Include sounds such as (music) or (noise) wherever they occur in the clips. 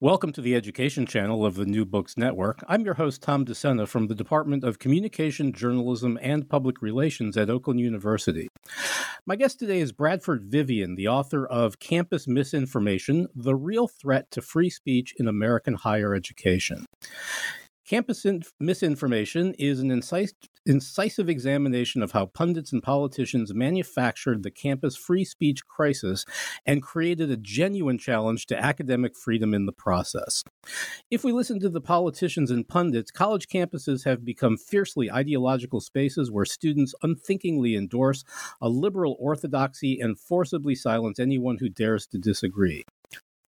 Welcome to the education channel of the New Books Network. I'm your host, Tom DeSena from the Department of Communication, Journalism, and Public Relations at Oakland University. My guest today is Bradford Vivian, the author of Campus Misinformation The Real Threat to Free Speech in American Higher Education. Campus misinformation is an incisive, incisive examination of how pundits and politicians manufactured the campus free speech crisis and created a genuine challenge to academic freedom in the process. If we listen to the politicians and pundits, college campuses have become fiercely ideological spaces where students unthinkingly endorse a liberal orthodoxy and forcibly silence anyone who dares to disagree.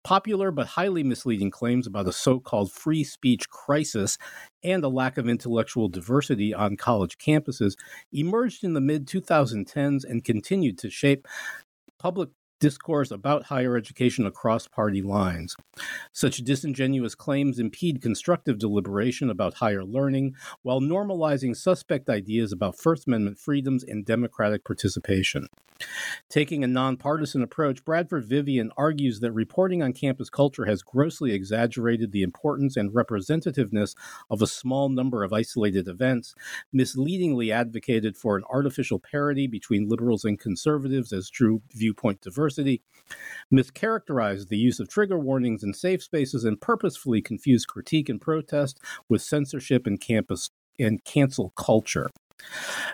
Popular but highly misleading claims about a so called free speech crisis and a lack of intellectual diversity on college campuses emerged in the mid 2010s and continued to shape public discourse about higher education across party lines. Such disingenuous claims impede constructive deliberation about higher learning while normalizing suspect ideas about First Amendment freedoms and democratic participation. Taking a nonpartisan approach, Bradford Vivian argues that reporting on campus culture has grossly exaggerated the importance and representativeness of a small number of isolated events, misleadingly advocated for an artificial parity between liberals and conservatives as true viewpoint diversity, mischaracterized the use of trigger warnings in safe spaces, and purposefully confused critique and protest with censorship and campus and cancel culture.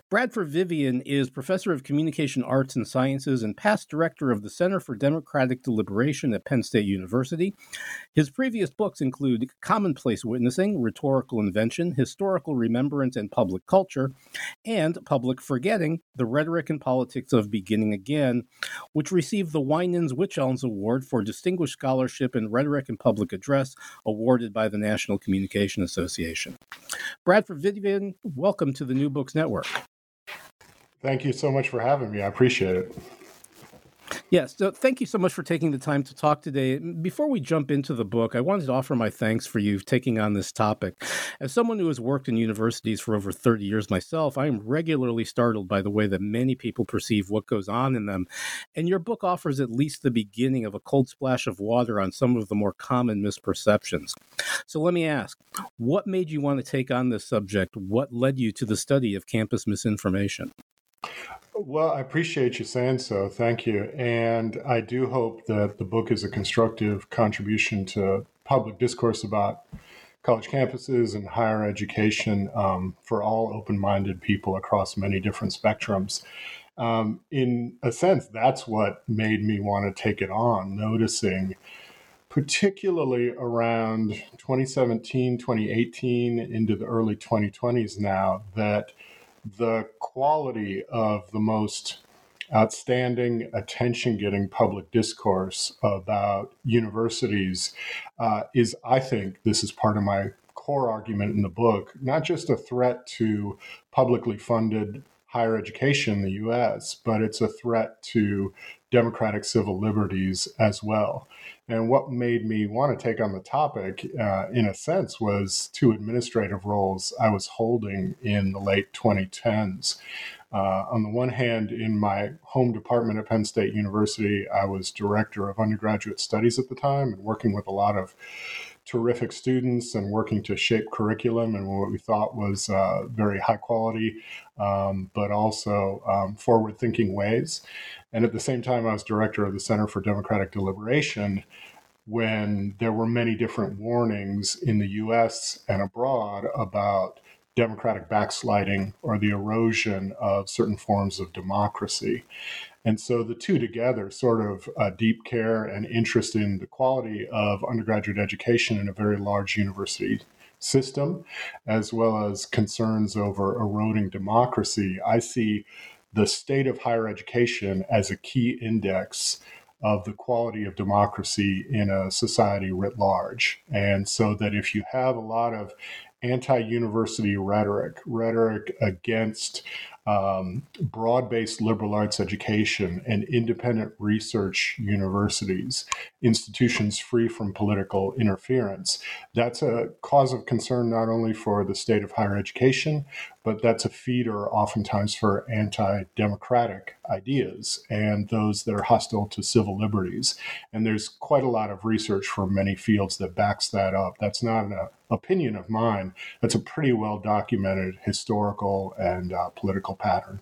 Bradford Vivian is professor of communication arts and sciences and past director of the Center for Democratic Deliberation at Penn State University. His previous books include Commonplace Witnessing, Rhetorical Invention, Historical Remembrance and Public Culture, and Public Forgetting, The Rhetoric and Politics of Beginning Again, which received the Winans Wichelns Award for Distinguished Scholarship in Rhetoric and Public Address, awarded by the National Communication Association. Bradford Vivian, welcome to the New Books Network. Thank you so much for having me. I appreciate it. Yes, so thank you so much for taking the time to talk today. Before we jump into the book, I wanted to offer my thanks for you taking on this topic. As someone who has worked in universities for over 30 years myself, I am regularly startled by the way that many people perceive what goes on in them. And your book offers at least the beginning of a cold splash of water on some of the more common misperceptions. So let me ask what made you want to take on this subject? What led you to the study of campus misinformation? Well, I appreciate you saying so. Thank you. And I do hope that the book is a constructive contribution to public discourse about college campuses and higher education um, for all open minded people across many different spectrums. Um, in a sense, that's what made me want to take it on, noticing particularly around 2017, 2018, into the early 2020s now, that the quality of the most outstanding attention getting public discourse about universities uh, is, I think, this is part of my core argument in the book, not just a threat to publicly funded higher education in the US, but it's a threat to democratic civil liberties as well. And what made me want to take on the topic, uh, in a sense, was two administrative roles I was holding in the late 2010s. Uh, on the one hand, in my home department at Penn State University, I was director of undergraduate studies at the time and working with a lot of terrific students and working to shape curriculum and what we thought was uh, very high quality, um, but also um, forward thinking ways. And at the same time, I was director of the Center for Democratic Deliberation. when there were many different warnings in the US and abroad about democratic backsliding or the erosion of certain forms of democracy. And so the two together, sort of a deep care and interest in the quality of undergraduate education in a very large university system, as well as concerns over eroding democracy, I see the state of higher education as a key index of the quality of democracy in a society writ large. And so that if you have a lot of anti university rhetoric, rhetoric against um, broad based liberal arts education and independent research universities, institutions free from political interference. That's a cause of concern not only for the state of higher education, but that's a feeder oftentimes for anti democratic ideas and those that are hostile to civil liberties. And there's quite a lot of research from many fields that backs that up. That's not an opinion of mine, that's a pretty well documented historical and uh, political pattern.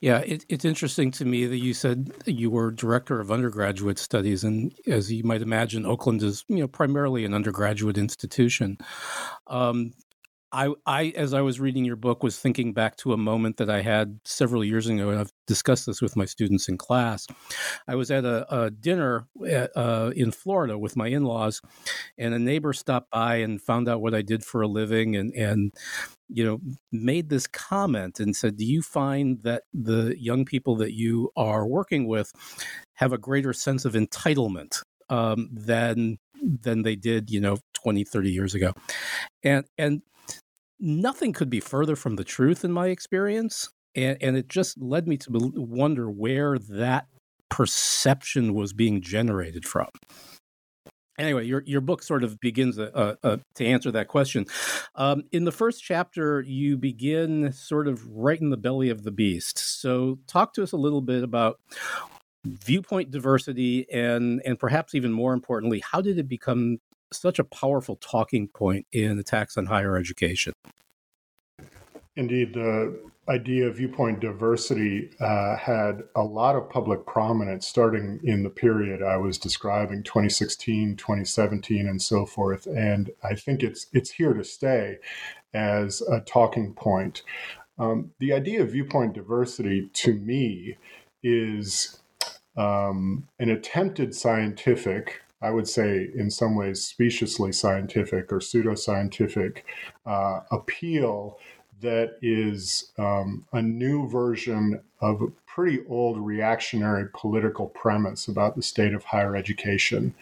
Yeah, it, it's interesting to me that you said you were director of undergraduate studies, and as you might imagine, Oakland is you know primarily an undergraduate institution. Um, I, I, as I was reading your book, was thinking back to a moment that I had several years ago, and I've discussed this with my students in class. I was at a, a dinner at, uh, in Florida with my in-laws, and a neighbor stopped by and found out what I did for a living, and and you know made this comment and said, "Do you find that the young people that you are working with have a greater sense of entitlement um, than than they did, you know, 20, 30 years ago?" And and nothing could be further from the truth in my experience. And, and it just led me to wonder where that perception was being generated from. Anyway, your your book sort of begins a, a, a, to answer that question. Um, in the first chapter, you begin sort of right in the belly of the beast. So, talk to us a little bit about viewpoint diversity, and and perhaps even more importantly, how did it become such a powerful talking point in attacks on higher education. Indeed, the idea of viewpoint diversity uh, had a lot of public prominence starting in the period I was describing 2016, 2017, and so forth. And I think it's, it's here to stay as a talking point. Um, the idea of viewpoint diversity to me is um, an attempted scientific I would say, in some ways, speciously scientific or pseudoscientific uh, appeal that is um, a new version of a pretty old reactionary political premise about the state of higher education.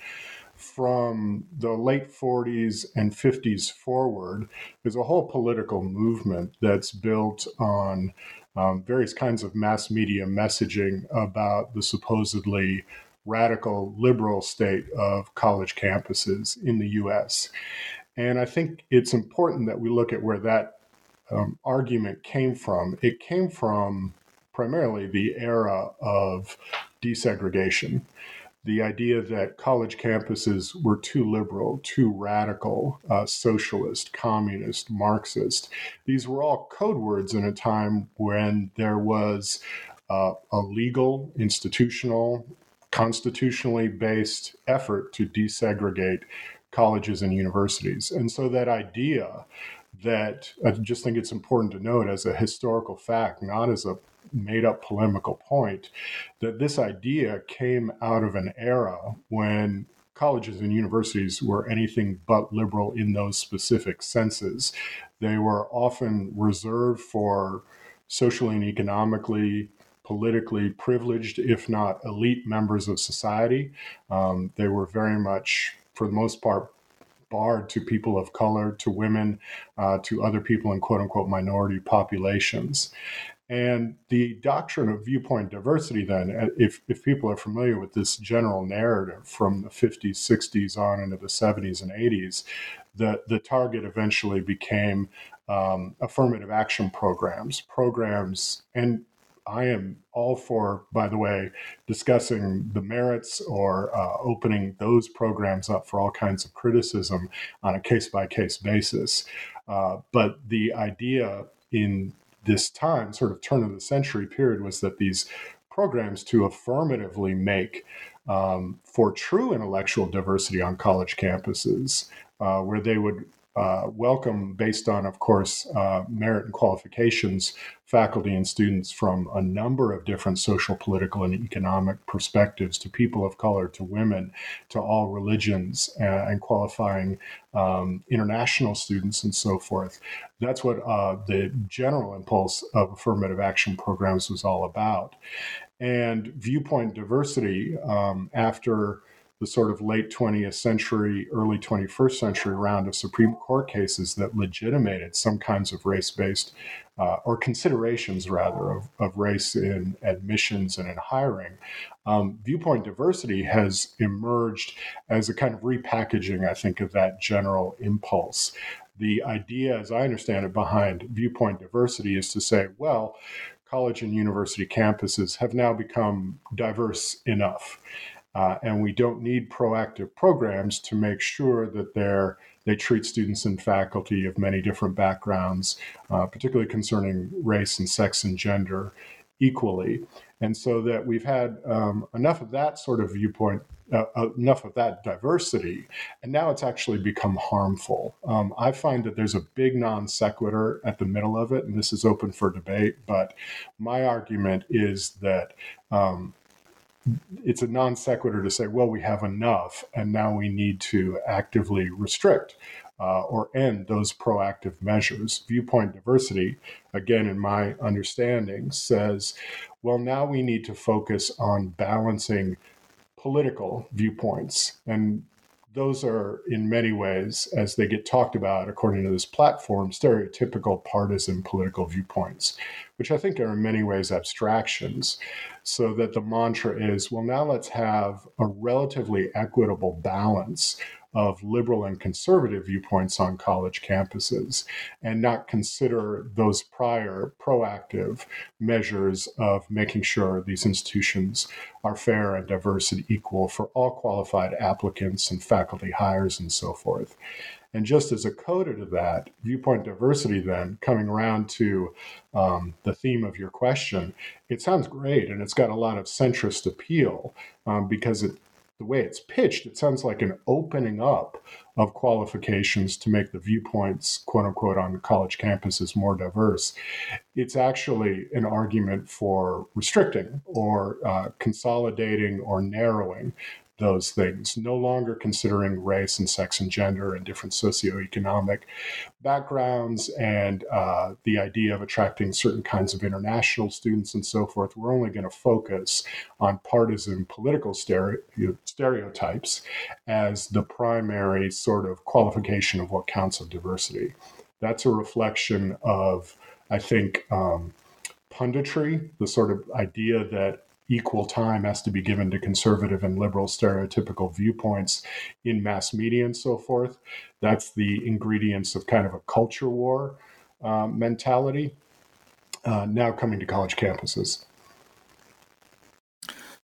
From the late 40s and 50s forward, there's a whole political movement that's built on um, various kinds of mass media messaging about the supposedly radical liberal state of college campuses in the US. And I think it's important that we look at where that um, argument came from. It came from primarily the era of desegregation. The idea that college campuses were too liberal, too radical, uh, socialist, communist, Marxist. These were all code words in a time when there was uh, a legal, institutional, constitutionally based effort to desegregate colleges and universities. And so that idea that I just think it's important to note as a historical fact, not as a made up polemical point, that this idea came out of an era when colleges and universities were anything but liberal in those specific senses. They were often reserved for socially and economically politically privileged, if not elite, members of society. Um, they were very much, for the most part, barred to people of color, to women, uh, to other people in quote unquote minority populations. And the doctrine of viewpoint diversity, then, uh, if, if people are familiar with this general narrative from the 50s, 60s on into the 70s and 80s, the, the target eventually became um, affirmative action programs, programs, and I am all for, by the way, discussing the merits or uh, opening those programs up for all kinds of criticism on a case by case basis. Uh, but the idea in this time, sort of turn of the century period, was that these programs to affirmatively make um, for true intellectual diversity on college campuses, uh, where they would uh, welcome, based on, of course, uh, merit and qualifications, faculty and students from a number of different social, political, and economic perspectives to people of color, to women, to all religions, uh, and qualifying um, international students and so forth. That's what uh, the general impulse of affirmative action programs was all about. And viewpoint diversity um, after the sort of late 20th century, early 21st century round of Supreme Court cases that legitimated some kinds of race based uh, or considerations, rather, of, of race in admissions and in hiring. Um, viewpoint diversity has emerged as a kind of repackaging, I think, of that general impulse. The idea, as I understand it, behind viewpoint diversity is to say, well, college and university campuses have now become diverse enough. Uh, and we don't need proactive programs to make sure that they're, they treat students and faculty of many different backgrounds, uh, particularly concerning race and sex and gender, equally. And so that we've had um, enough of that sort of viewpoint, uh, uh enough of that diversity, and now it's actually become harmful. Um, I find that there's a big non sequitur at the middle of it, and this is open for debate. But my argument is that um, it's a non sequitur to say, well, we have enough, and now we need to actively restrict uh, or end those proactive measures. Viewpoint diversity, again, in my understanding, says, well, now we need to focus on balancing political viewpoints. And those are, in many ways, as they get talked about according to this platform, stereotypical partisan political viewpoints, which I think are in many ways abstractions. So that the mantra is well, now let's have a relatively equitable balance of liberal and conservative viewpoints on college campuses and not consider those prior proactive measures of making sure these institutions are fair and diverse and equal for all qualified applicants and faculty hires and so forth. And just as a coda to that, viewpoint diversity, then coming around to um, the theme of your question, it sounds great and it's got a lot of centrist appeal um, because it the way it's pitched, it sounds like an opening up of qualifications to make the viewpoints, quote unquote, on college campuses more diverse. It's actually an argument for restricting or uh, consolidating or narrowing those things, no longer considering race and sex and gender and different socioeconomic backgrounds and uh, the idea of attracting certain kinds of international students and so forth. We're only going to focus on partisan political stere- stereotypes as the primary sort of qualification of what counts of diversity. That's a reflection of, I think, um, punditry, the sort of idea that equal time has to be given to conservative and liberal stereotypical viewpoints in mass media and so forth. That's the ingredients of kind of a culture war uh, mentality uh, now coming to college campuses.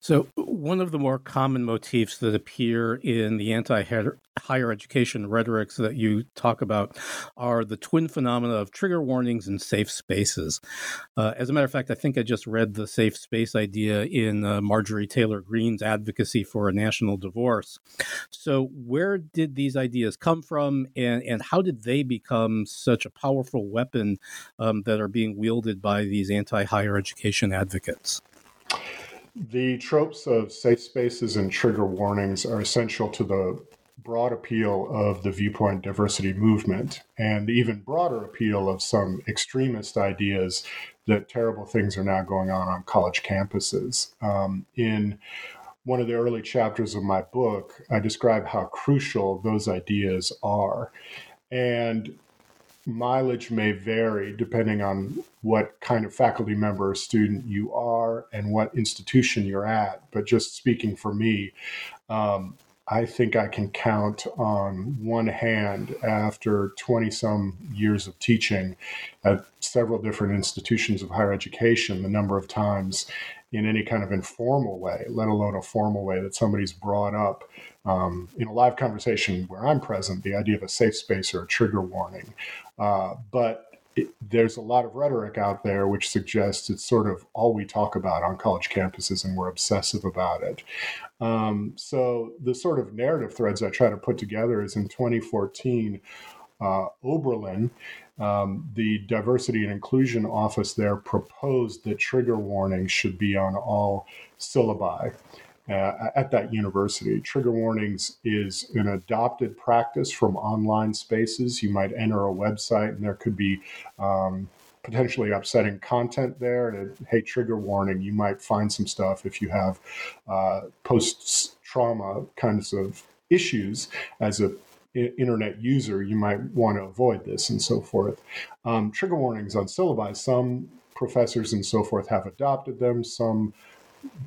So, one of the more common motifs that appear in the anti higher education rhetorics that you talk about are the twin phenomena of trigger warnings and safe spaces. Uh, as a matter of fact, I think I just read the safe space idea in uh, Marjorie Taylor Greene's advocacy for a national divorce. So, where did these ideas come from, and, and how did they become such a powerful weapon um, that are being wielded by these anti higher education advocates? The tropes of safe spaces and trigger warnings are essential to the broad appeal of the viewpoint diversity movement and the even broader appeal of some extremist ideas that terrible things are now going on on college campuses. Um, in one of the early chapters of my book, I describe how crucial those ideas are. And mileage may vary depending on what kind of faculty member or student you are and what institution you're at. But just speaking for me, um, I think I can count on one hand after 20 some years of teaching at several different institutions of higher education, the number of times in any kind of informal way, let alone a formal way that somebody's brought up um, in a live conversation where I'm present, the idea of a safe space or a trigger warning. Uh, but it, there's a lot of rhetoric out there which suggests it's sort of all we talk about on college campuses and we're obsessive about it. Um, so the sort of narrative threads I try to put together is in 2014, uh, Oberlin, um, the diversity and inclusion office there proposed that trigger warnings should be on all syllabi. Uh, at that university. Trigger warnings is an adopted practice from online spaces. You might enter a website and there could be um, potentially upsetting content there. And hey, trigger warning, you might find some stuff if you have uh, post trauma kinds of issues as a internet user, you might want to avoid this and so forth. Um, trigger warnings on syllabi, some professors and so forth have adopted them. Some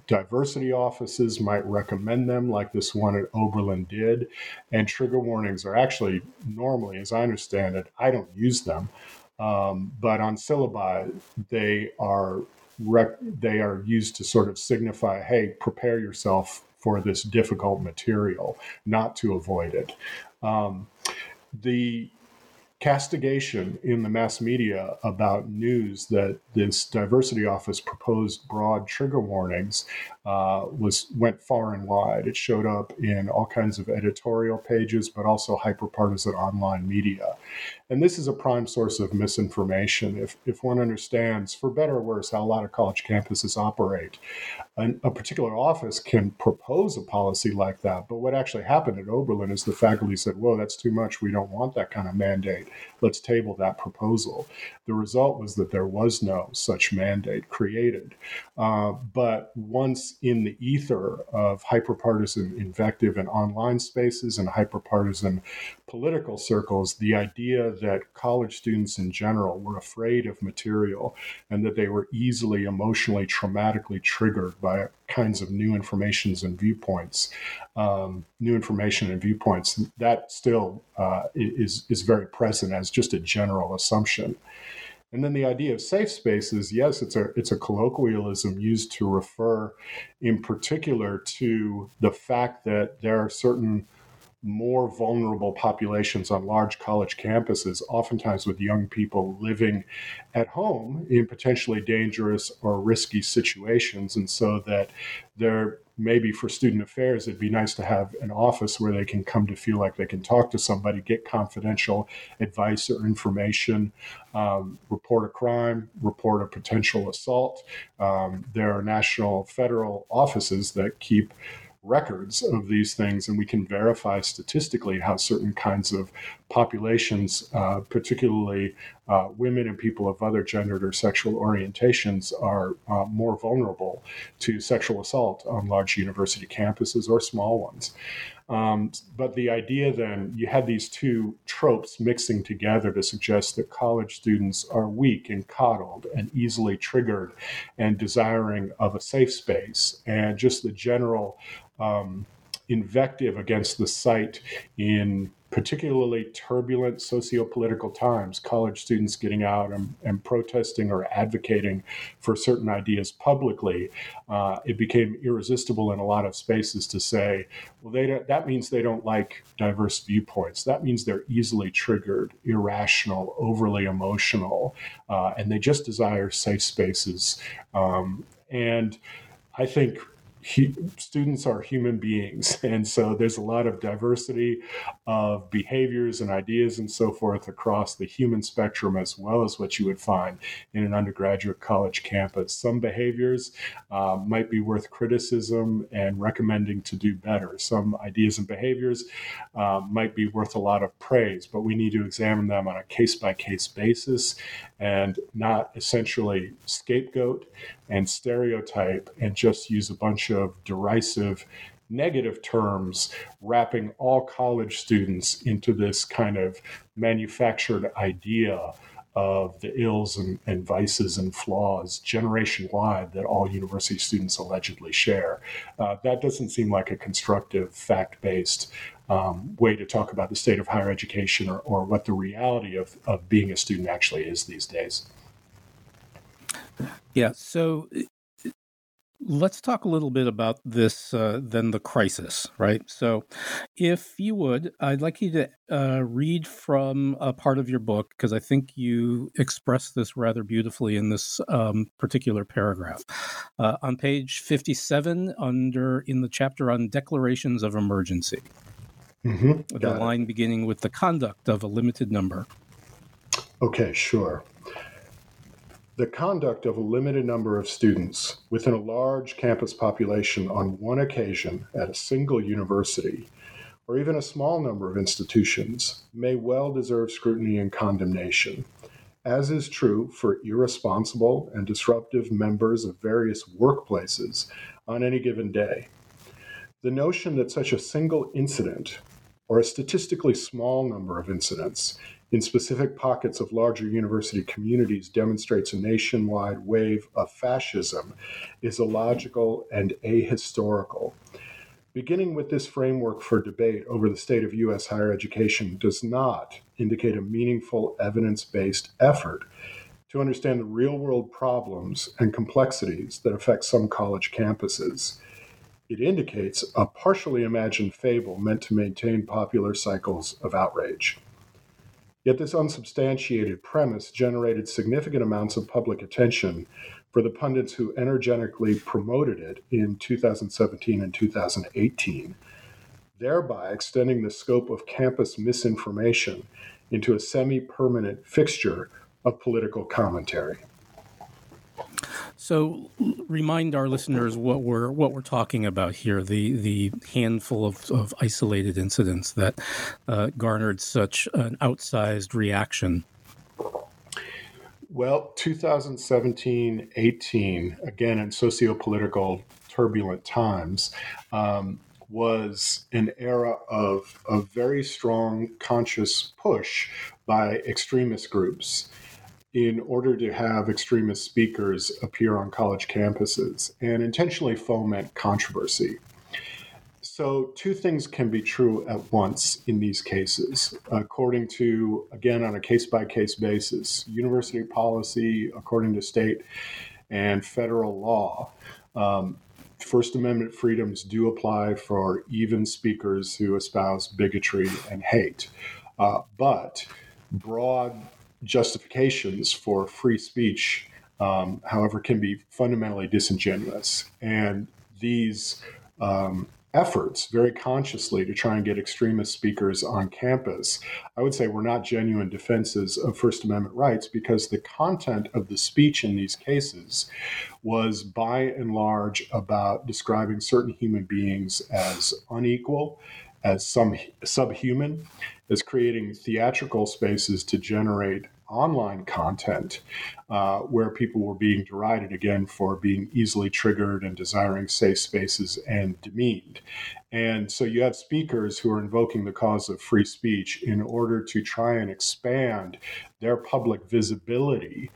diversity offices might recommend them, like this one at Oberlin did. And trigger warnings are actually normally, as I understand it, I don't use them. Um, but on syllabi, they are rec- they are used to sort of signify, hey, prepare yourself for this difficult material, not to avoid it. Um, the castigation in the mass media about news that this diversity office proposed broad trigger warnings uh, was went far and wide. It showed up in all kinds of editorial pages, but also hyperpartisan online media. And this is a prime source of misinformation. If, if one understands, for better or worse, how a lot of college campuses operate, an, a particular office can propose a policy like that. But what actually happened at Oberlin is the faculty said, whoa, that's too much. We don't want that kind of mandate. Let's table that proposal. The result was that there was no such mandate created. Uh, but once in the ether of hyperpartisan invective in online spaces and hyperpartisan political circles the idea that college students in general were afraid of material and that they were easily emotionally traumatically triggered by kinds of new informations and viewpoints um, new information and viewpoints that still uh, is is very present as just a general assumption. And then the idea of safe spaces, yes, it's a it's a colloquialism used to refer in particular to the fact that there are certain more vulnerable populations on large college campuses, oftentimes with young people living at home in potentially dangerous or risky situations. And so that there maybe for student affairs, it'd be nice to have an office where they can come to feel like they can talk to somebody, get confidential advice or information, um, report a crime, report a potential assault. Um, there are national, federal offices that keep records of these things, and we can verify statistically how certain kinds of populations, uh, particularly uh, women and people of other gendered or sexual orientations, are uh, more vulnerable to sexual assault on large university campuses or small ones. Um, but the idea then, you had these two tropes mixing together to suggest that college students are weak and coddled and easily triggered and desiring of a safe space. And just the general um, invective against the site in particularly turbulent socio-political times, college students getting out and, and protesting or advocating for certain ideas publicly, uh, it became irresistible in a lot of spaces to say, well, they don't, that means they don't like diverse viewpoints. That means they're easily triggered, irrational, overly emotional, uh, and they just desire safe spaces. Um, and I think he, students are human beings. (laughs) And so there's a lot of diversity of behaviors and ideas and so forth across the human spectrum, as well as what you would find in an undergraduate college campus. Some behaviors uh, might be worth criticism and recommending to do better. Some ideas and behaviors uh, might be worth a lot of praise, but we need to examine them on a case by case basis and not essentially scapegoat and stereotype and just use a bunch of derisive negative terms, wrapping all college students into this kind of manufactured idea of the ills and, and, vices and flaws generation wide that all university students allegedly share. Uh, that doesn't seem like a constructive, fact based um, way to talk about the state of higher education or, or what the reality of, of being a student actually is these days. Yeah. So let's talk a little bit about this, uh, then the crisis, right? So, if you would, I'd like you to uh, read from a part of your book because I think you express this rather beautifully in this um, particular paragraph. Uh, on page 57, under in the chapter on declarations of emergency, mm-hmm. the line it. beginning with the conduct of a limited number. Okay, sure. The conduct of a limited number of students within a large campus population on one occasion at a single university, or even a small number of institutions, may well deserve scrutiny and condemnation, as is true for irresponsible and disruptive members of various workplaces on any given day. The notion that such a single incident, or a statistically small number of incidents, in specific pockets of larger university communities demonstrates a nationwide wave of fascism is illogical and ahistorical. Beginning with this framework for debate over the state of U.S. higher education does not indicate a meaningful evidence based effort to understand the real world problems and complexities that affect some college campuses. It indicates a partially imagined fable meant to maintain popular cycles of outrage. Yet this unsubstantiated premise generated significant amounts of public attention for the pundits who energetically promoted it in 2017 and 2018, thereby extending the scope of campus misinformation into a semi permanent fixture of political commentary. So, remind our listeners what we're what we're talking about here the the handful of, of isolated incidents that uh, garnered such an outsized reaction. Well, 2017 18, again in socio-political turbulent times, um, was an era of a very strong conscious push by extremist groups in order to have extremist speakers appear on college campuses and intentionally foment controversy. So, two things can be true at once in these cases, according to, again, on a case by case basis, university policy, according to state and federal law. Um, First Amendment freedoms do apply for even speakers who espouse bigotry and hate. Uh, but broad justifications for free speech, um, however, can be fundamentally disingenuous. And these um, efforts, very consciously, to try and get extremist speakers on campus, I would say were not genuine defenses of First Amendment rights because the content of the speech in these cases was by and large about describing certain human beings as unequal, as some subhuman, as creating theatrical spaces to generate online content uh, where people were being derided again for being easily triggered and desiring safe spaces and demeaned. And so you have speakers who are invoking the cause of free speech in order to try and expand their public visibility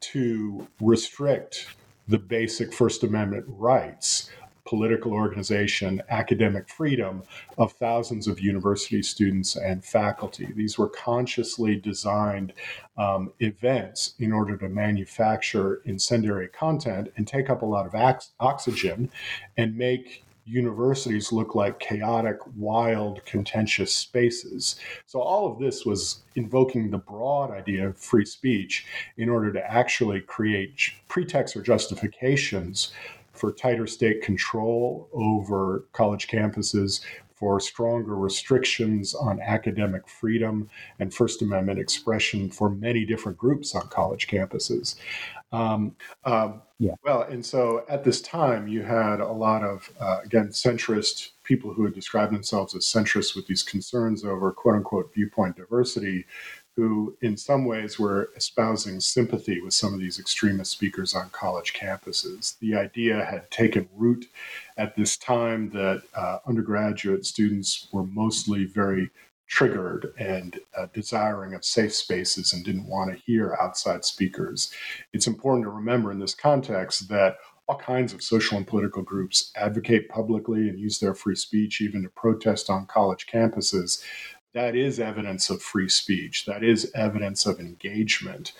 to restrict the basic First Amendment rights political organization, academic freedom of thousands of university students and faculty. These were consciously designed um, events in order to manufacture incendiary content and take up a lot of oxygen and make universities look like chaotic, wild, contentious spaces. So, all of this was invoking the broad idea of free speech in order to actually create pretexts or justifications for tighter state control over college campuses, for stronger restrictions on academic freedom and First Amendment expression for many different groups on college campuses. Um, um, yeah. Well, and so at this time, you had a lot of, uh, again, centrist people who would describe themselves as centrist with these concerns over quote unquote viewpoint diversity who, in some ways, were espousing sympathy with some of these extremist speakers on college campuses. The idea had taken root at this time that uh, undergraduate students were mostly very triggered and uh, desiring of safe spaces and didn't want to hear outside speakers. It's important to remember in this context that all kinds of social and political groups advocate publicly and use their free speech even to protest on college campuses that is evidence of free speech. That is evidence of engagement.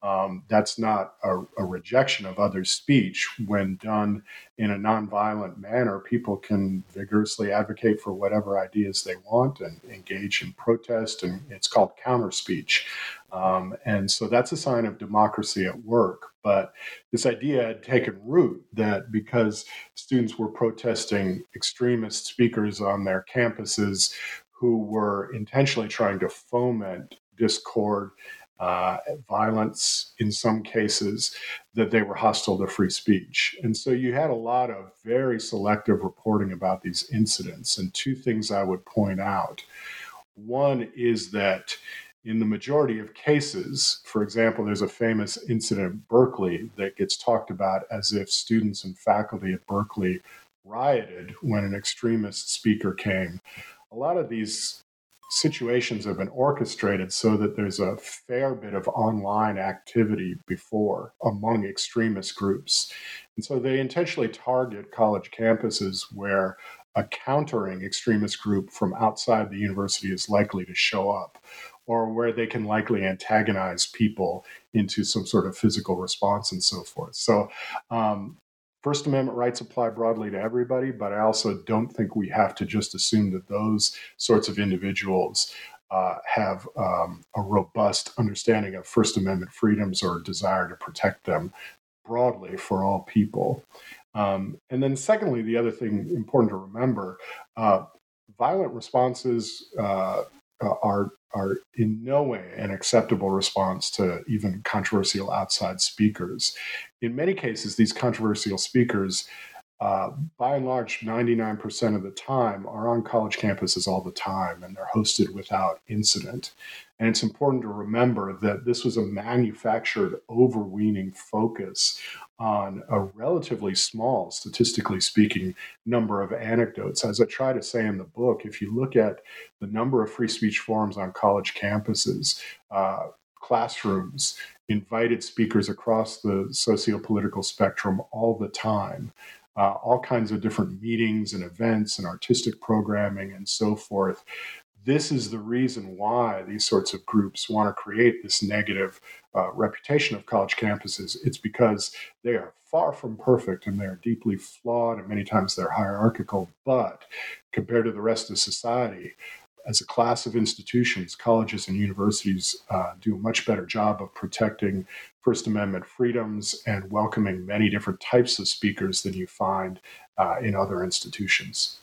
Um, that's not a, a, rejection of other speech. When done in a nonviolent manner, people can vigorously advocate for whatever ideas they want and engage in protest, and it's called counter speech. Um, and so that's a sign of democracy at work. But this idea had taken root that because students were protesting extremist speakers on their campuses who were intentionally trying to foment discord uh, violence in some cases, that they were hostile to free speech. And so you had a lot of very selective reporting about these incidents. And two things I would point out. One is that in the majority of cases, for example, there's a famous incident at Berkeley that gets talked about as if students and faculty at Berkeley rioted when an extremist speaker came. A lot of these situations have been orchestrated so that there's a fair bit of online activity before among extremist groups. And so they intentionally target college campuses where a countering extremist group from outside the university is likely to show up or where they can likely antagonize people into some sort of physical response and so forth. So um, First Amendment rights apply broadly to everybody, but I also don't think we have to just assume that those sorts of individuals uh, have um, a robust understanding of First Amendment freedoms or desire to protect them broadly for all people. Um, and then, secondly, the other thing important to remember uh, violent responses uh, are are in no way an acceptable response to even controversial outside speakers. In many cases, these controversial speakers, uh, by and large, 99% of the time, are on college campuses all the time and they're hosted without incident. And it's important to remember that this was a manufactured, overweening focus on a relatively small, statistically speaking, number of anecdotes. As I try to say in the book, if you look at the number of free speech forums on college campuses, uh, classrooms, invited speakers across the socio-political spectrum all the time, uh, all kinds of different meetings and events and artistic programming and so forth this is the reason why these sorts of groups want to create this negative uh, reputation of college campuses. It's because they are far from perfect and they are deeply flawed, and many times they're hierarchical. But compared to the rest of society, as a class of institutions, colleges and universities uh, do a much better job of protecting First Amendment freedoms and welcoming many different types of speakers than you find uh, in other institutions.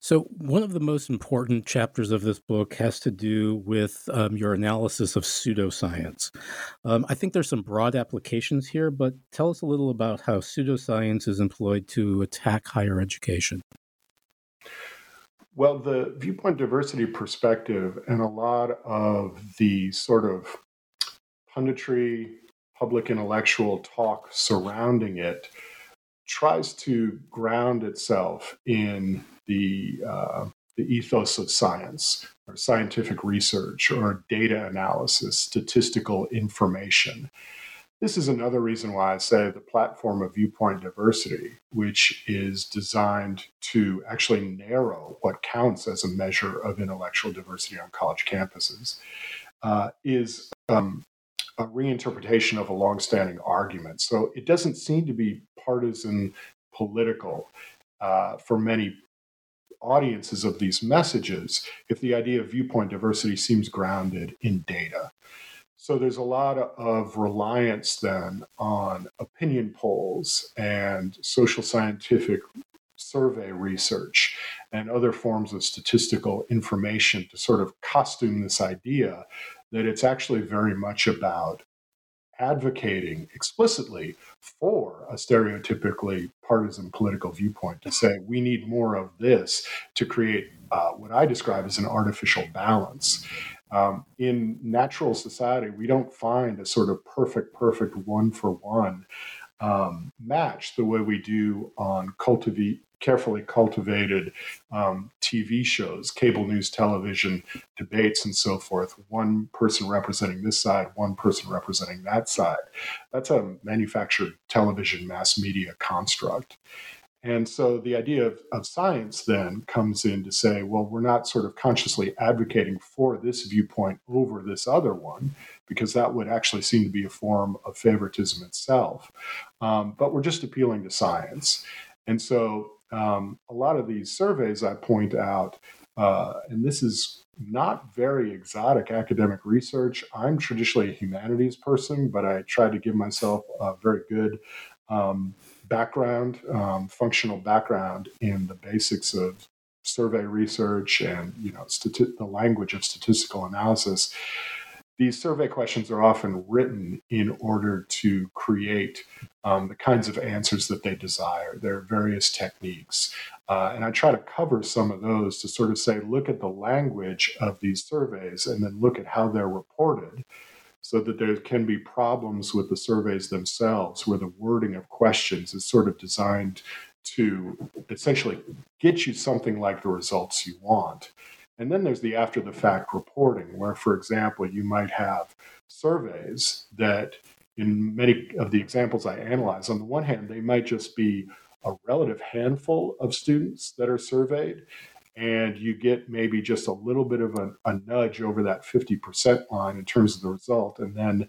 So, one of the most important chapters of this book has to do with um, your analysis of pseudoscience. Um, I think there's some broad applications here, but tell us a little about how pseudoscience is employed to attack higher education. Well, the viewpoint diversity perspective and a lot of the sort of punditry, public intellectual talk surrounding it tries to ground itself in the uh, the ethos of science or scientific research or data analysis, statistical information. This is another reason why I say the platform of viewpoint diversity, which is designed to actually narrow what counts as a measure of intellectual diversity on college campuses, uh, is um, a reinterpretation of a longstanding argument. So it doesn't seem to be partisan political uh, for many audiences of these messages if the idea of viewpoint diversity seems grounded in data. So there's a lot of reliance then on opinion polls and social scientific survey research and other forms of statistical information to sort of costume this idea that it's actually very much about advocating explicitly for a stereotypically partisan political viewpoint to say we need more of this to create uh, what I describe as an artificial balance. Um, in natural society, we don't find a sort of perfect, perfect one for one um, match the way we do on cultivate, carefully cultivated um, TV shows, cable news television, debates, and so forth. One person representing this side, one person representing that side. That's a manufactured television mass media construct. And so the idea of, of science then comes in to say, well, we're not sort of consciously advocating for this viewpoint over this other one, because that would actually seem to be a form of favoritism itself. Um, but we're just appealing to science. And so um, a lot of these surveys I point out, uh, and this is not very exotic academic research. I'm traditionally a humanities person, but I try to give myself a very good um, background, um, functional background in the basics of survey research and you know stati- the language of statistical analysis. These survey questions are often written in order to create um, the kinds of answers that they desire. There are various techniques. Uh, and I try to cover some of those to sort of say, look at the language of these surveys and then look at how they're reported so that there can be problems with the surveys themselves where the wording of questions is sort of designed to essentially get you something like the results you want. And then there's the after the fact reporting, where, for example, you might have surveys that, in many of the examples I analyze, on the one hand, they might just be a relative handful of students that are surveyed, and you get maybe just a little bit of a, a, nudge over that 50% line in terms of the result. And then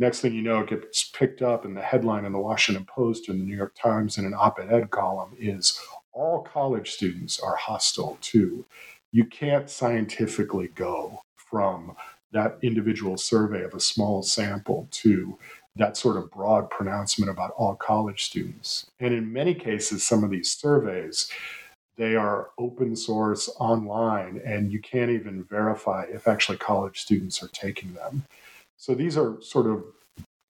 next thing you know, it gets picked up in the headline in the Washington Post and the New York Times in an op ed column is all college students are hostile to. You can't scientifically go from that individual survey of a small sample to that sort of broad pronouncement about all college students. And in many cases, some of these surveys, they are open source online, and you can't even verify if actually college students are taking them. So these are sort of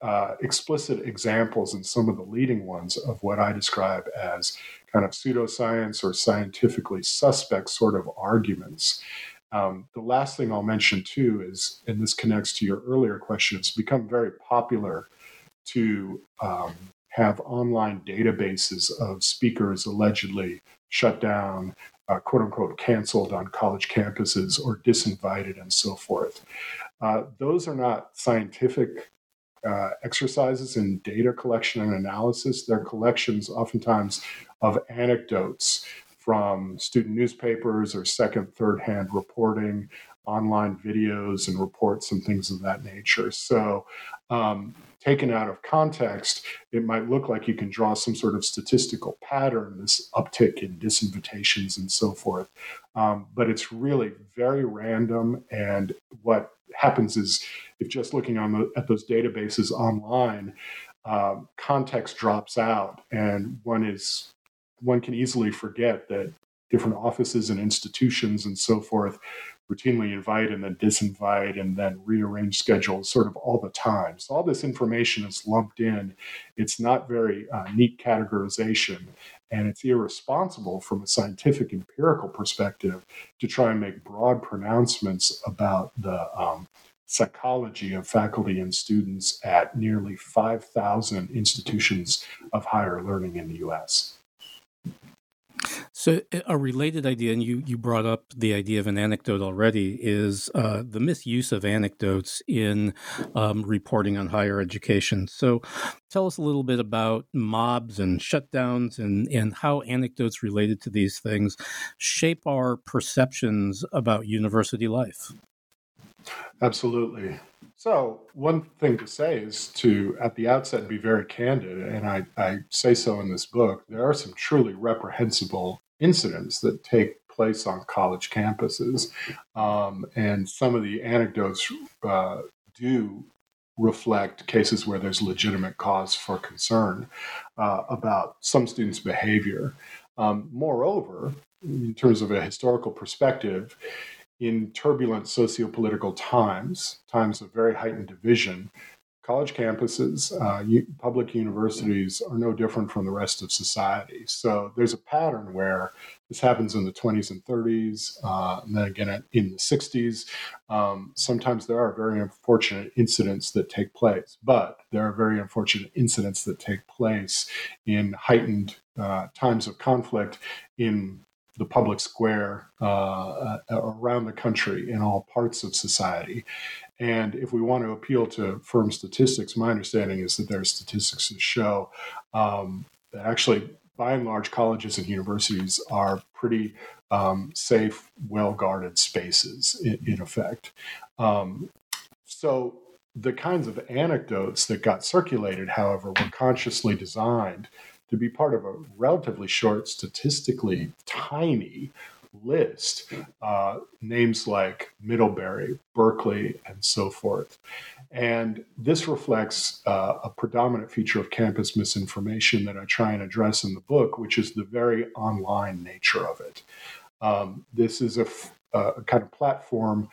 uh, explicit examples and some of the leading ones of what I describe as kind of pseudoscience or scientifically suspect sort of arguments. Um, the last thing I'll mention too is, and this connects to your earlier question, it's become very popular to um, have online databases of speakers allegedly shut down, uh, quote unquote, canceled on college campuses or disinvited and so forth. Uh, those are not scientific uh, exercises in data collection and analysis. They're collections, oftentimes, of anecdotes from student newspapers or second, third hand reporting, online videos and reports and things of that nature. So um, taken out of context, it might look like you can draw some sort of statistical pattern, this uptick in disinvitations and so forth. Um, but it's really very random. And what happens is, if just looking on the, at those databases online, um, context drops out, and one is one can easily forget that different offices and institutions and so forth routinely invite and then disinvite and then rearrange schedules sort of all the time. So all this information is lumped in. It's not very uh, neat categorization, and it's irresponsible from a scientific empirical perspective to try and make broad pronouncements about the um, psychology of faculty and students at nearly 5,000 institutions of higher learning in the US. So, a related idea, and you, you brought up the idea of an anecdote already, is uh, the misuse of anecdotes in um, reporting on higher education. So, tell us a little bit about mobs and shutdowns and, and how anecdotes related to these things shape our perceptions about university life. Absolutely. So, one thing to say is to, at the outset, be very candid, and I, I say so in this book. There are some truly reprehensible incidents that take place on college campuses. Um, and some of the anecdotes uh, do reflect cases where there's legitimate cause for concern uh, about some students' behavior. Um, moreover, in terms of a historical perspective, in turbulent socio-political times, times of very heightened division, college campuses, uh, public universities are no different from the rest of society. So there's a pattern where this happens in the 20s and 30s, uh, and then again in the 60s. Um, sometimes there are very unfortunate incidents that take place, but there are very unfortunate incidents that take place in heightened uh, times of conflict in the public square uh, uh, around the country in all parts of society. And if we want to appeal to firm statistics, my understanding is that there are statistics that show um, that actually, by and large, colleges and universities are pretty um, safe, well guarded spaces in, in effect. Um, so the kinds of anecdotes that got circulated, however, were consciously designed to be part of a relatively short, statistically tiny list. Uh, names like Middlebury, Berkeley, and so forth. And this reflects uh, a predominant feature of campus misinformation that I try and address in the book, which is the very online nature of it. Um, this is a, f- a kind of platform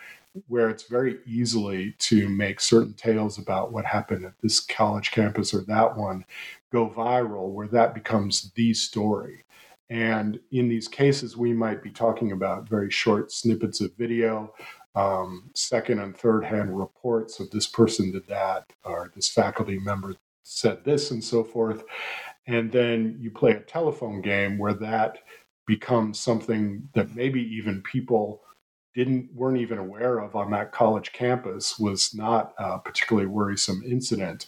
where it's very easily to make certain tales about what happened at this college campus or that one go viral, where that becomes the story. And in these cases, we might be talking about very short snippets of video, um, second and third hand reports of this person did that, or this faculty member said this, and so forth. And then you play a telephone game where that becomes something that maybe even people didn't weren't even aware of on that college campus was not a particularly worrisome incident.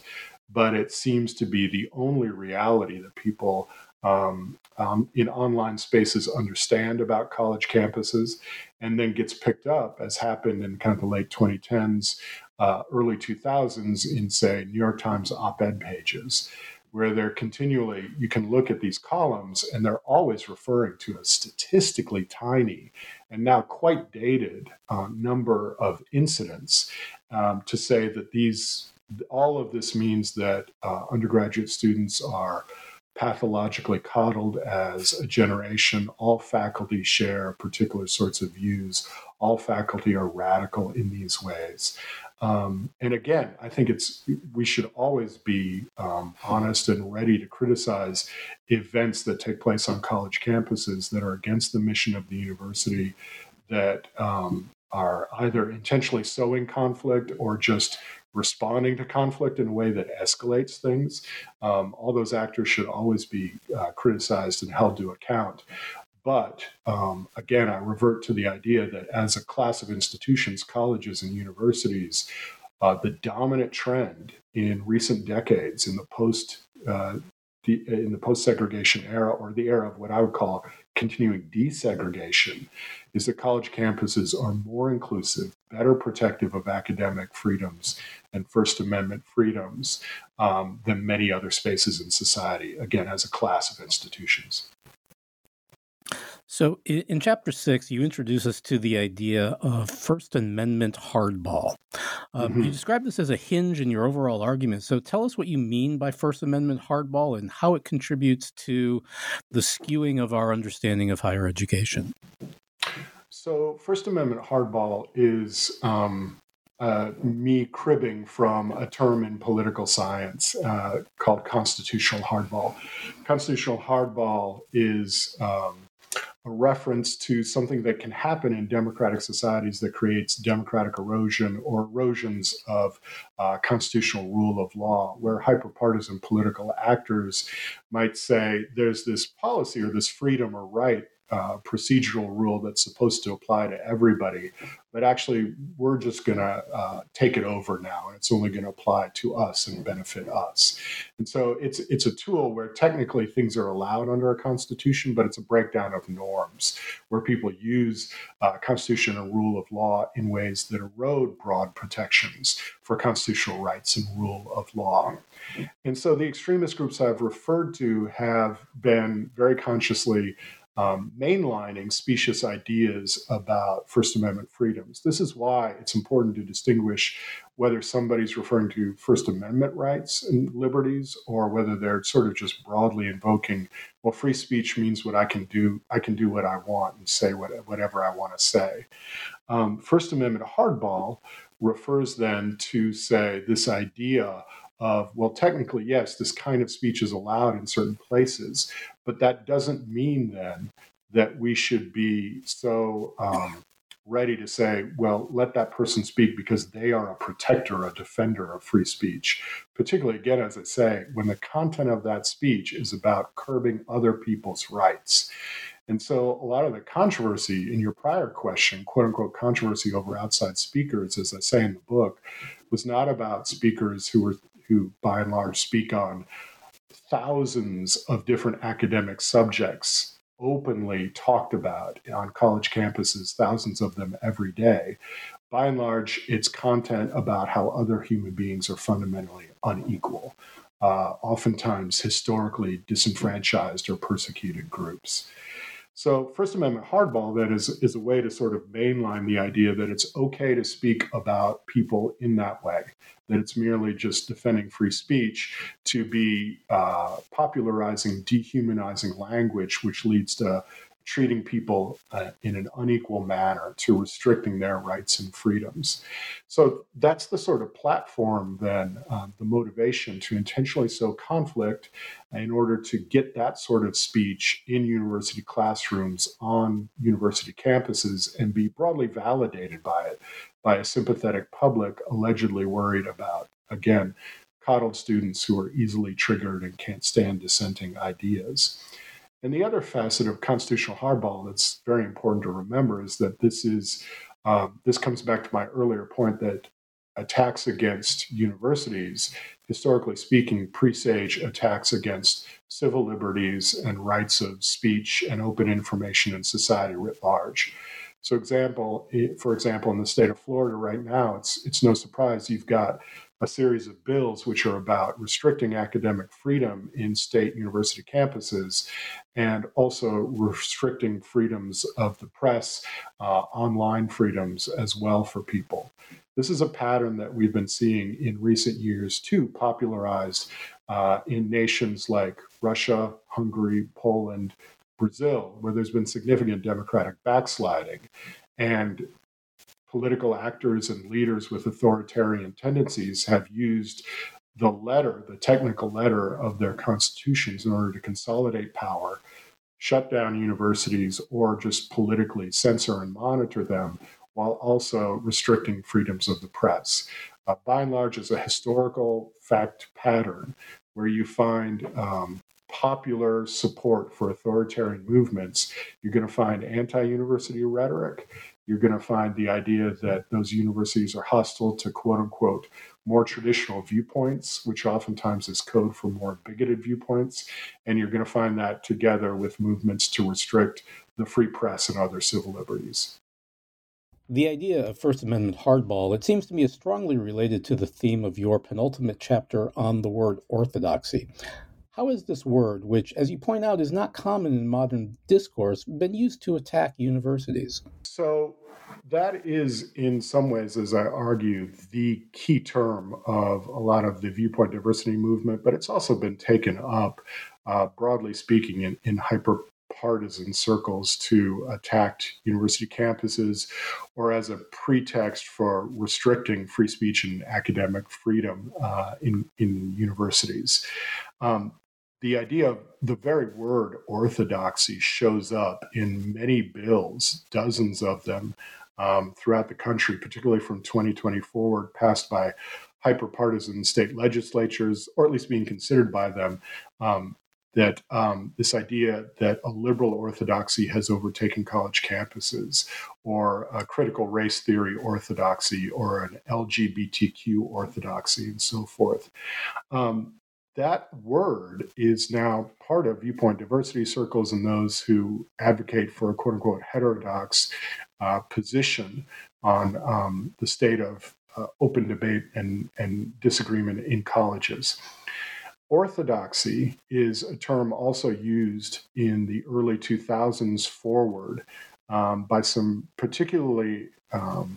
But it seems to be the only reality that people um, um, in online spaces understand about college campuses and then gets picked up as happened in kind of the late 2010s uh, early 2000s in say new york times op-ed pages where they're continually you can look at these columns and they're always referring to a statistically tiny and now quite dated uh, number of incidents um, to say that these all of this means that uh, undergraduate students are pathologically coddled as a generation. All faculty share particular sorts of views. All faculty are radical in these ways. Um, and again, I think it's we should always be um, honest and ready to criticize events that take place on college campuses that are against the mission of the university, that um, are either intentionally sowing conflict or just responding to conflict in a way that escalates things. Um, all those actors should always be uh, criticized and held to account. But um, again, I revert to the idea that as a class of institutions, colleges and universities, uh, the dominant trend in recent decades in the post uh, the, in the post segregation era or the era of what I would call continuing desegregation is that college campuses are more inclusive, better protective of academic freedoms and First Amendment freedoms um, than many other spaces in society, again, as a class of institutions. So, in, chapter six, you introduce us to the idea of First Amendment hardball. Um, mm-hmm. You describe this as a hinge in your overall argument. So, tell us what you mean by First Amendment hardball and how it contributes to the skewing of our understanding of higher education. So, First Amendment hardball is um, uh, me cribbing from a term in political science uh, called constitutional hardball. Constitutional hardball is um, a reference to something that can happen in democratic societies that creates democratic erosion or erosions of uh, constitutional rule of law, where hyperpartisan political actors might say there's this policy or this freedom or right uh, procedural rule that's supposed to apply to everybody, but actually we're just going to uh, take it over now, and it's only going to apply to us and benefit us. And so it's it's a tool where technically things are allowed under a constitution, but it's a breakdown of norms where people use uh, constitution and rule of law in ways that erode broad protections for constitutional rights and rule of law. And so the extremist groups I've referred to have been very consciously um, mainlining specious ideas about First Amendment freedoms. This is why it's important to distinguish whether somebody's referring to First Amendment rights and liberties or whether they're sort of just broadly invoking, well, free speech means what I can do. I can do what I want and say what, whatever I want to say. Um, First Amendment hardball refers then to, say, this idea of, well, technically, yes, this kind of speech is allowed in certain places, but that doesn't mean then that we should be so um, ready to say, well, let that person speak because they are a protector, a defender of free speech. Particularly, again, as I say, when the content of that speech is about curbing other people's rights. And so, a lot of the controversy in your prior question, quote unquote, controversy over outside speakers, as I say in the book, was not about speakers who were who, by and large, speak on thousands of different academic subjects openly talked about on college campuses, thousands of them every day. By and large, it's content about how other human beings are fundamentally unequal, uh, oftentimes historically disenfranchised or persecuted groups. So, First Amendment hardball then is, is a way to sort of mainline the idea that it's okay to speak about people in that way, that it's merely just defending free speech to be uh, popularizing, dehumanizing language, which leads to treating people uh, in an unequal manner, to restricting their rights and freedoms. So that's the sort of platform, then, um, the motivation to intentionally sow conflict in order to get that sort of speech in university classrooms on university campuses and be broadly validated by it by a sympathetic public allegedly worried about, again, coddled students who are easily triggered and can't stand dissenting ideas. And the other facet of constitutional hardball that's very important to remember is that this is um, this comes back to my earlier point that attacks against universities, historically speaking, presage attacks against civil liberties and rights of speech and open information in society writ large. So, example, for example, in the state of Florida right now, it's it's no surprise you've got a series of bills which are about restricting academic freedom in state university campuses and also restricting freedoms of the press, uh, online freedoms as well for people. This is a pattern that we've been seeing in recent years, too, popularized uh, in nations like Russia, Hungary, Poland, Brazil, where there's been significant democratic backsliding. And political actors and leaders with authoritarian tendencies have used the letter, the technical letter of their constitutions in order to consolidate power, shut down universities, or just politically censor and monitor them while also restricting freedoms of the press. Uh, by and large, is a historical fact pattern where you find um, popular support for authoritarian movements. You're going to find anti university rhetoric you're going to find the idea that those universities are hostile to quote unquote more traditional viewpoints, which oftentimes is code for more bigoted viewpoints. And you're going to find that together with movements to restrict the free press and other civil liberties. The idea of First Amendment hardball, it seems to me, is strongly related to the theme of your penultimate chapter on the word orthodoxy. How has this word, which, as you point out, is not common in modern discourse, been used to attack universities? So, that is, in some ways, as I argue, the key term of a lot of the viewpoint diversity movement, but it's also been taken up, uh, broadly speaking, in, in hyper partisan circles to attack university campuses or as a pretext for restricting free speech and academic freedom uh, in, in universities. Um, the idea of the very word orthodoxy shows up in many bills, dozens of them um, throughout the country, particularly from 2020 forward, passed by hyperpartisan state legislatures, or at least being considered by them. Um, that um, this idea that a liberal orthodoxy has overtaken college campuses, or a critical race theory orthodoxy, or an LGBTQ orthodoxy, and so forth. Um, that word is now part of viewpoint diversity circles and those who advocate for a quote unquote heterodox uh, position on um, the state of uh, open debate and, and disagreement in colleges. Orthodoxy is a term also used in the early 2000s forward um, by some particularly um,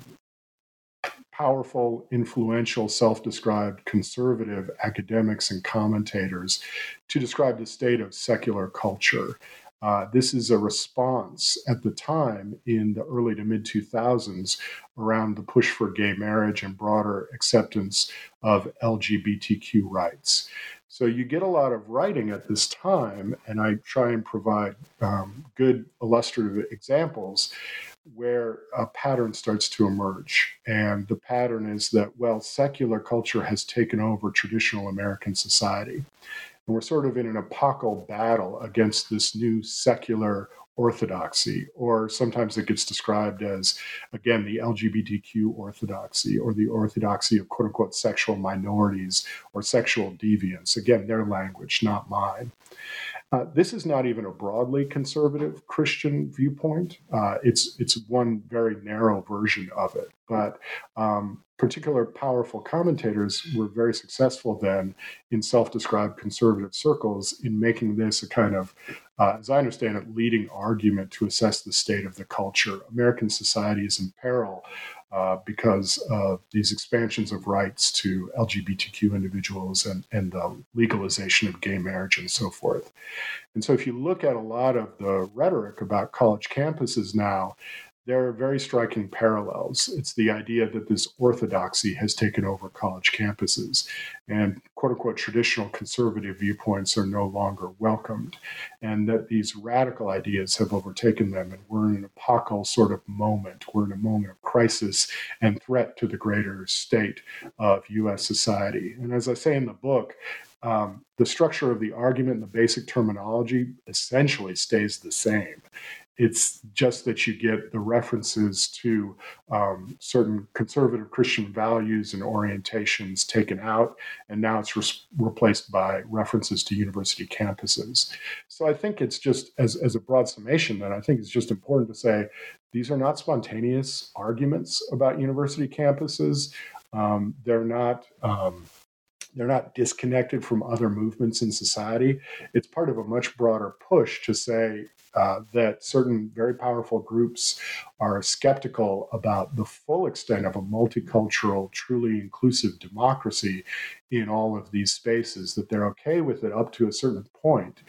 powerful, influential, self described conservative academics and commentators to describe the state of secular culture. Uh, this is a response at the time in the early to mid 2000s around the push for gay marriage and broader acceptance of LGBTQ rights. So you get a lot of writing at this time, and I try and provide um, good illustrative examples where a pattern starts to emerge. And the pattern is that, well, secular culture has taken over traditional American society. And we're sort of in an apocal battle against this new secular orthodoxy, or sometimes it gets described as, again, the LGBTQ orthodoxy or the orthodoxy of quote unquote sexual minorities or sexual deviance. Again, their language, not mine. Uh, this is not even a broadly conservative Christian viewpoint. Uh, it's it's one very narrow version of it. But um, particular powerful commentators were very successful then in self-described conservative circles in making this a kind of, uh, as I understand it, leading argument to assess the state of the culture. American society is in peril uh, because of these expansions of rights to LGBTQ individuals and, and the legalization of gay marriage and so forth. And so, if you look at a lot of the rhetoric about college campuses now, there are very striking parallels. It's the idea that this orthodoxy has taken over college campuses, and quote unquote traditional conservative viewpoints are no longer welcomed, and that these radical ideas have overtaken them, and we're in an epochal sort of moment. We're in a moment of crisis and threat to the greater state of US society. And as I say in the book, um, the structure of the argument and the basic terminology essentially stays the same. It's just that you get the references to um, certain conservative Christian values and orientations taken out, and now it's re- replaced by references to university campuses. So I think it's just, as, as a broad summation, that I think it's just important to say these are not spontaneous arguments about university campuses. Um, they're not. Um, they're not disconnected from other movements in society. It's part of a much broader push to say uh, that certain very powerful groups are skeptical about the full extent of a multicultural, truly inclusive democracy in all of these spaces, that they're okay with it up to a certain point,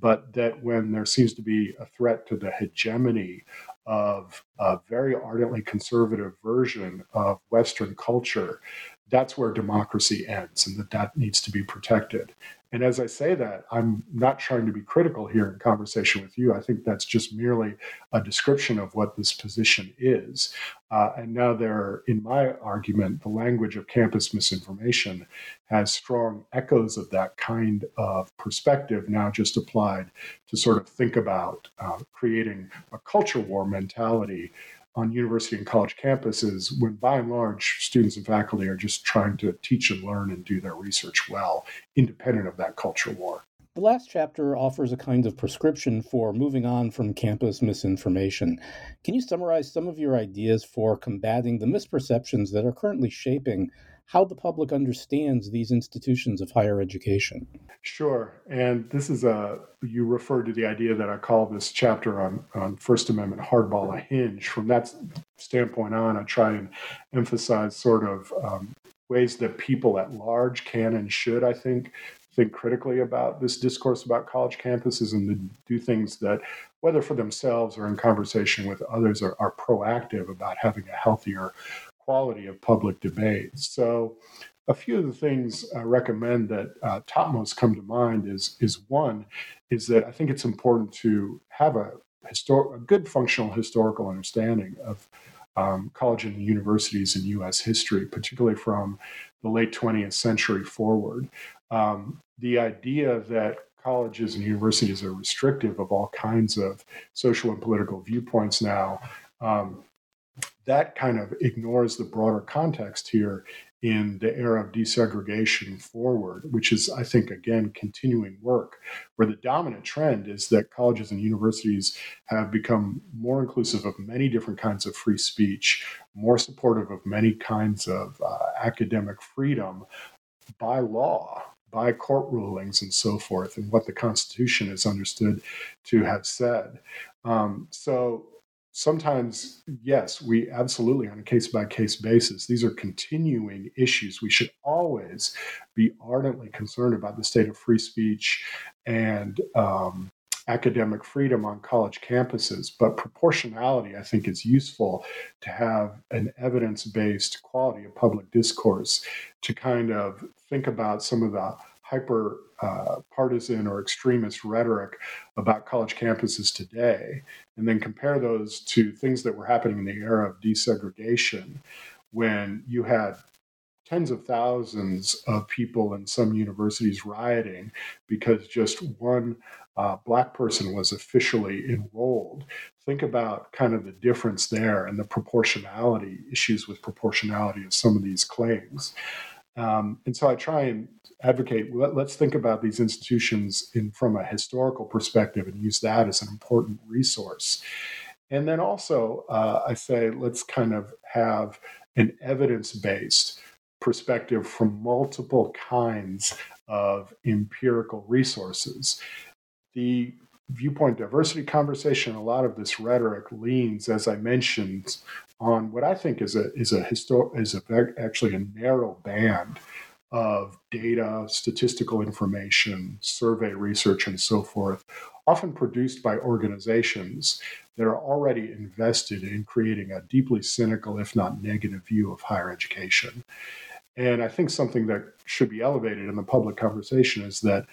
but that when there seems to be a threat to the hegemony of a very ardently conservative version of Western culture, that's where democracy ends and that that needs to be protected. And as I say that, I'm not trying to be critical here in conversation with you. I think that's just merely a description of what this position is. Uh, and now there, in my argument, the language of campus misinformation has strong echoes of that kind of perspective now just applied to sort of think about uh, creating a culture war mentality on university and college campuses when by and large students and faculty are just trying to teach and learn and do their research well, independent of that culture war. The last chapter offers a kind of prescription for moving on from campus misinformation. Can you summarize some of your ideas for combating the misperceptions that are currently shaping how the public understands these institutions of higher education. Sure. And this is a, you refer to the idea that I call this chapter on, on First Amendment hardball a hinge. From that standpoint on, I try and emphasize sort of um, ways that people at large can and should, I think, think critically about this discourse about college campuses and do things that, whether for themselves or in conversation with others, are, are proactive about having a healthier quality of public debate. So, a few of the things I recommend that uh, topmost come to mind is is one is that I think it's important to have a histor- a good functional historical understanding of um, college and universities in U.S. history, particularly from the late 20th century forward. Um, the idea that colleges and universities are restrictive of all kinds of social and political viewpoints now um, that kind of ignores the broader context here in the era of desegregation forward, which is, I think, again, continuing work, where the dominant trend is that colleges and universities have become more inclusive of many different kinds of free speech, more supportive of many kinds of uh, academic freedom by law. By court rulings and so forth, and what the Constitution is understood to have said. Um, so, sometimes, yes, we absolutely, on a case by case basis, these are continuing issues. We should always be ardently concerned about the state of free speech and um, academic freedom on college campuses, but proportionality, I think, is useful to have an evidence based quality of public discourse to kind of think about some of the hyper uh, partisan or extremist rhetoric about college campuses today, and then compare those to things that were happening in the era of desegregation when you had tens of thousands of people in some universities rioting because just one uh, black person was officially enrolled. Think about kind of the difference there and the proportionality issues with proportionality of some of these claims. Um, and so I try and advocate let, us think about these institutions in from a historical perspective and use that as an important resource. And then also, uh, I say let's kind of have an evidence based perspective from multiple kinds of empirical resources. The viewpoint diversity conversation, a lot of this rhetoric leans, as I mentioned, on what I think is a is a histor- is a actually a narrow band of data, statistical information, survey research, and so forth, often produced by organizations that are already invested in creating a deeply cynical, if not negative, view of higher education. And I think something that should be elevated in the public conversation is that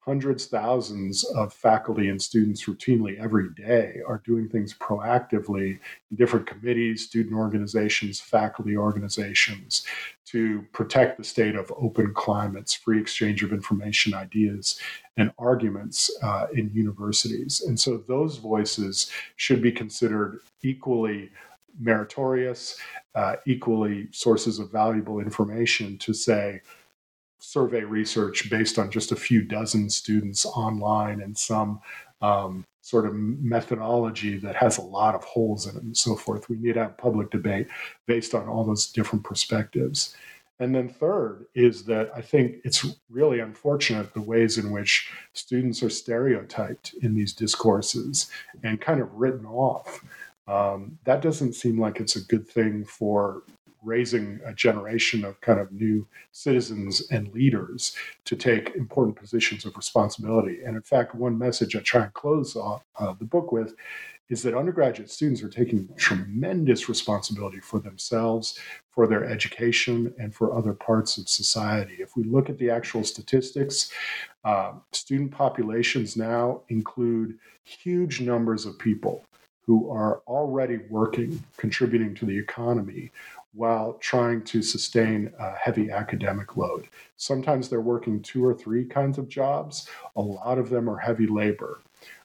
hundreds, thousands of faculty and students routinely every day are doing things proactively in different committees, student organizations, faculty organizations to protect the state of open climates, free exchange of information, ideas, and arguments uh, in universities. And so those voices should be considered equally meritorious, uh, equally sources of valuable information to say, survey research based on just a few dozen students online and some um, sort of methodology that has a lot of holes in it and so forth. We need to have public debate based on all those different perspectives. And then, third, is that I think it's really unfortunate the ways in which students are stereotyped in these discourses and kind of written off. Um, that doesn't seem like it's a good thing for raising a generation of kind of new citizens and leaders to take important positions of responsibility. And in fact, one message I try and close off uh, the book with is that undergraduate students are taking tremendous responsibility for themselves, for their education, and for other parts of society. If we look at the actual statistics, uh, student populations now include huge numbers of people who are already working, contributing to the economy, while trying to sustain a heavy academic load. Sometimes they're working two or three kinds of jobs. A lot of them are heavy labor.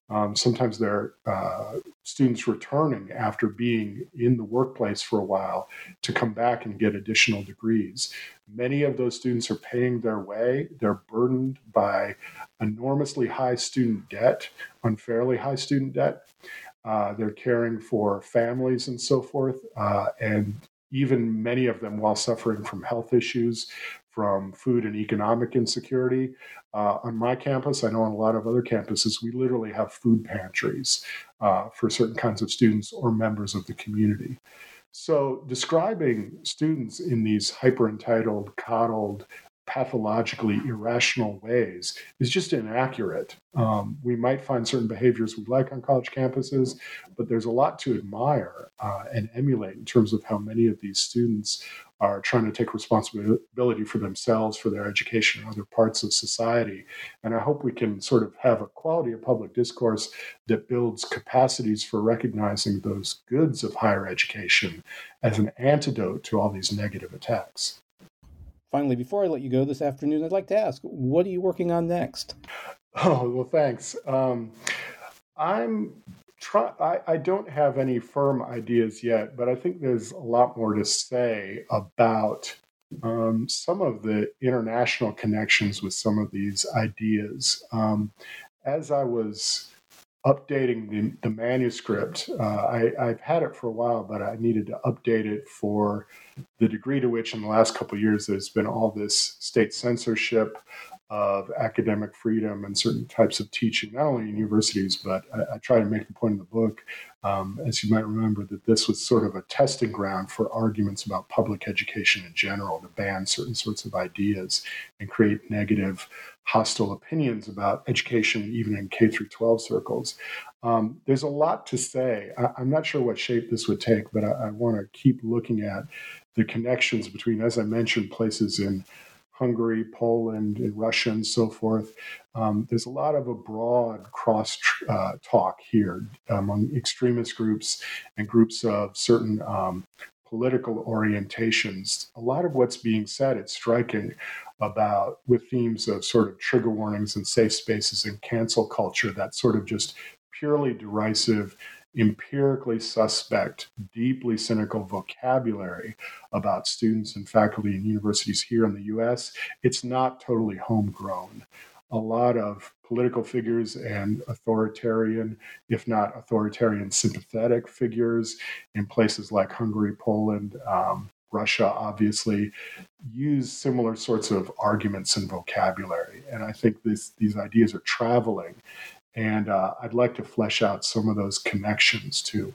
Um, sometimes they're uh, students returning after being in the workplace for a while to come back and get additional degrees. Many of those students are paying their way. They're burdened by enormously high student debt, unfairly high student debt. Uh, they're caring for families and so forth. Uh, and even many of them while suffering from health issues, from food and economic insecurity. Uh, on my campus, I know on a lot of other campuses, we literally have food pantries uh, for certain kinds of students or members of the community. So, describing students in these hyper entitled, coddled, pathologically irrational ways is just inaccurate. Um, we might find certain behaviors we like on college campuses, but there's a lot to admire uh, and emulate in terms of how many of these students are trying to take responsibility for themselves, for their education, and other parts of society. And I hope we can sort of have a quality of public discourse that builds capacities for recognizing those goods of higher education as an antidote to all these negative attacks. Finally, before I let you go this afternoon, I'd like to ask, what are you working on next? Oh, well, thanks. Um, I'm try I, I don't have any firm ideas yet, but I think there's a lot more to say about um, some of the international connections with some of these ideas. Um, as I was updating the, the manuscript. Uh, I, have had it for a while, but I needed to update it for the degree to which, in the last couple of years, there's been all this state censorship of academic freedom and certain types of teaching, not only in universities, but I, I try to make the point in the book, um, as you might remember, that this was sort of a testing ground for arguments about public education in general to ban certain sorts of ideas and create negative hostile opinions about education, even in K through 12 circles. Um, there's a lot to say. I, am not sure what shape this would take, but I, I want to keep looking at the connections between, as I mentioned, places in Hungary, Poland, and Russia, and so forth. Um, there's a lot of a broad cross uh, talk here among extremist groups and groups of certain um, political orientations. A lot of what's being said, it's striking about with themes of sort of trigger warnings and safe spaces and cancel culture, that sort of just purely derisive empirically suspect, deeply cynical vocabulary about students and faculty and universities here in the US, it's not totally homegrown. A lot of political figures and authoritarian, if not authoritarian sympathetic figures in places like Hungary, Poland, um, Russia, obviously, use similar sorts of arguments and vocabulary. And I think this, these ideas are traveling and uh, I'd like to flesh out some of those connections to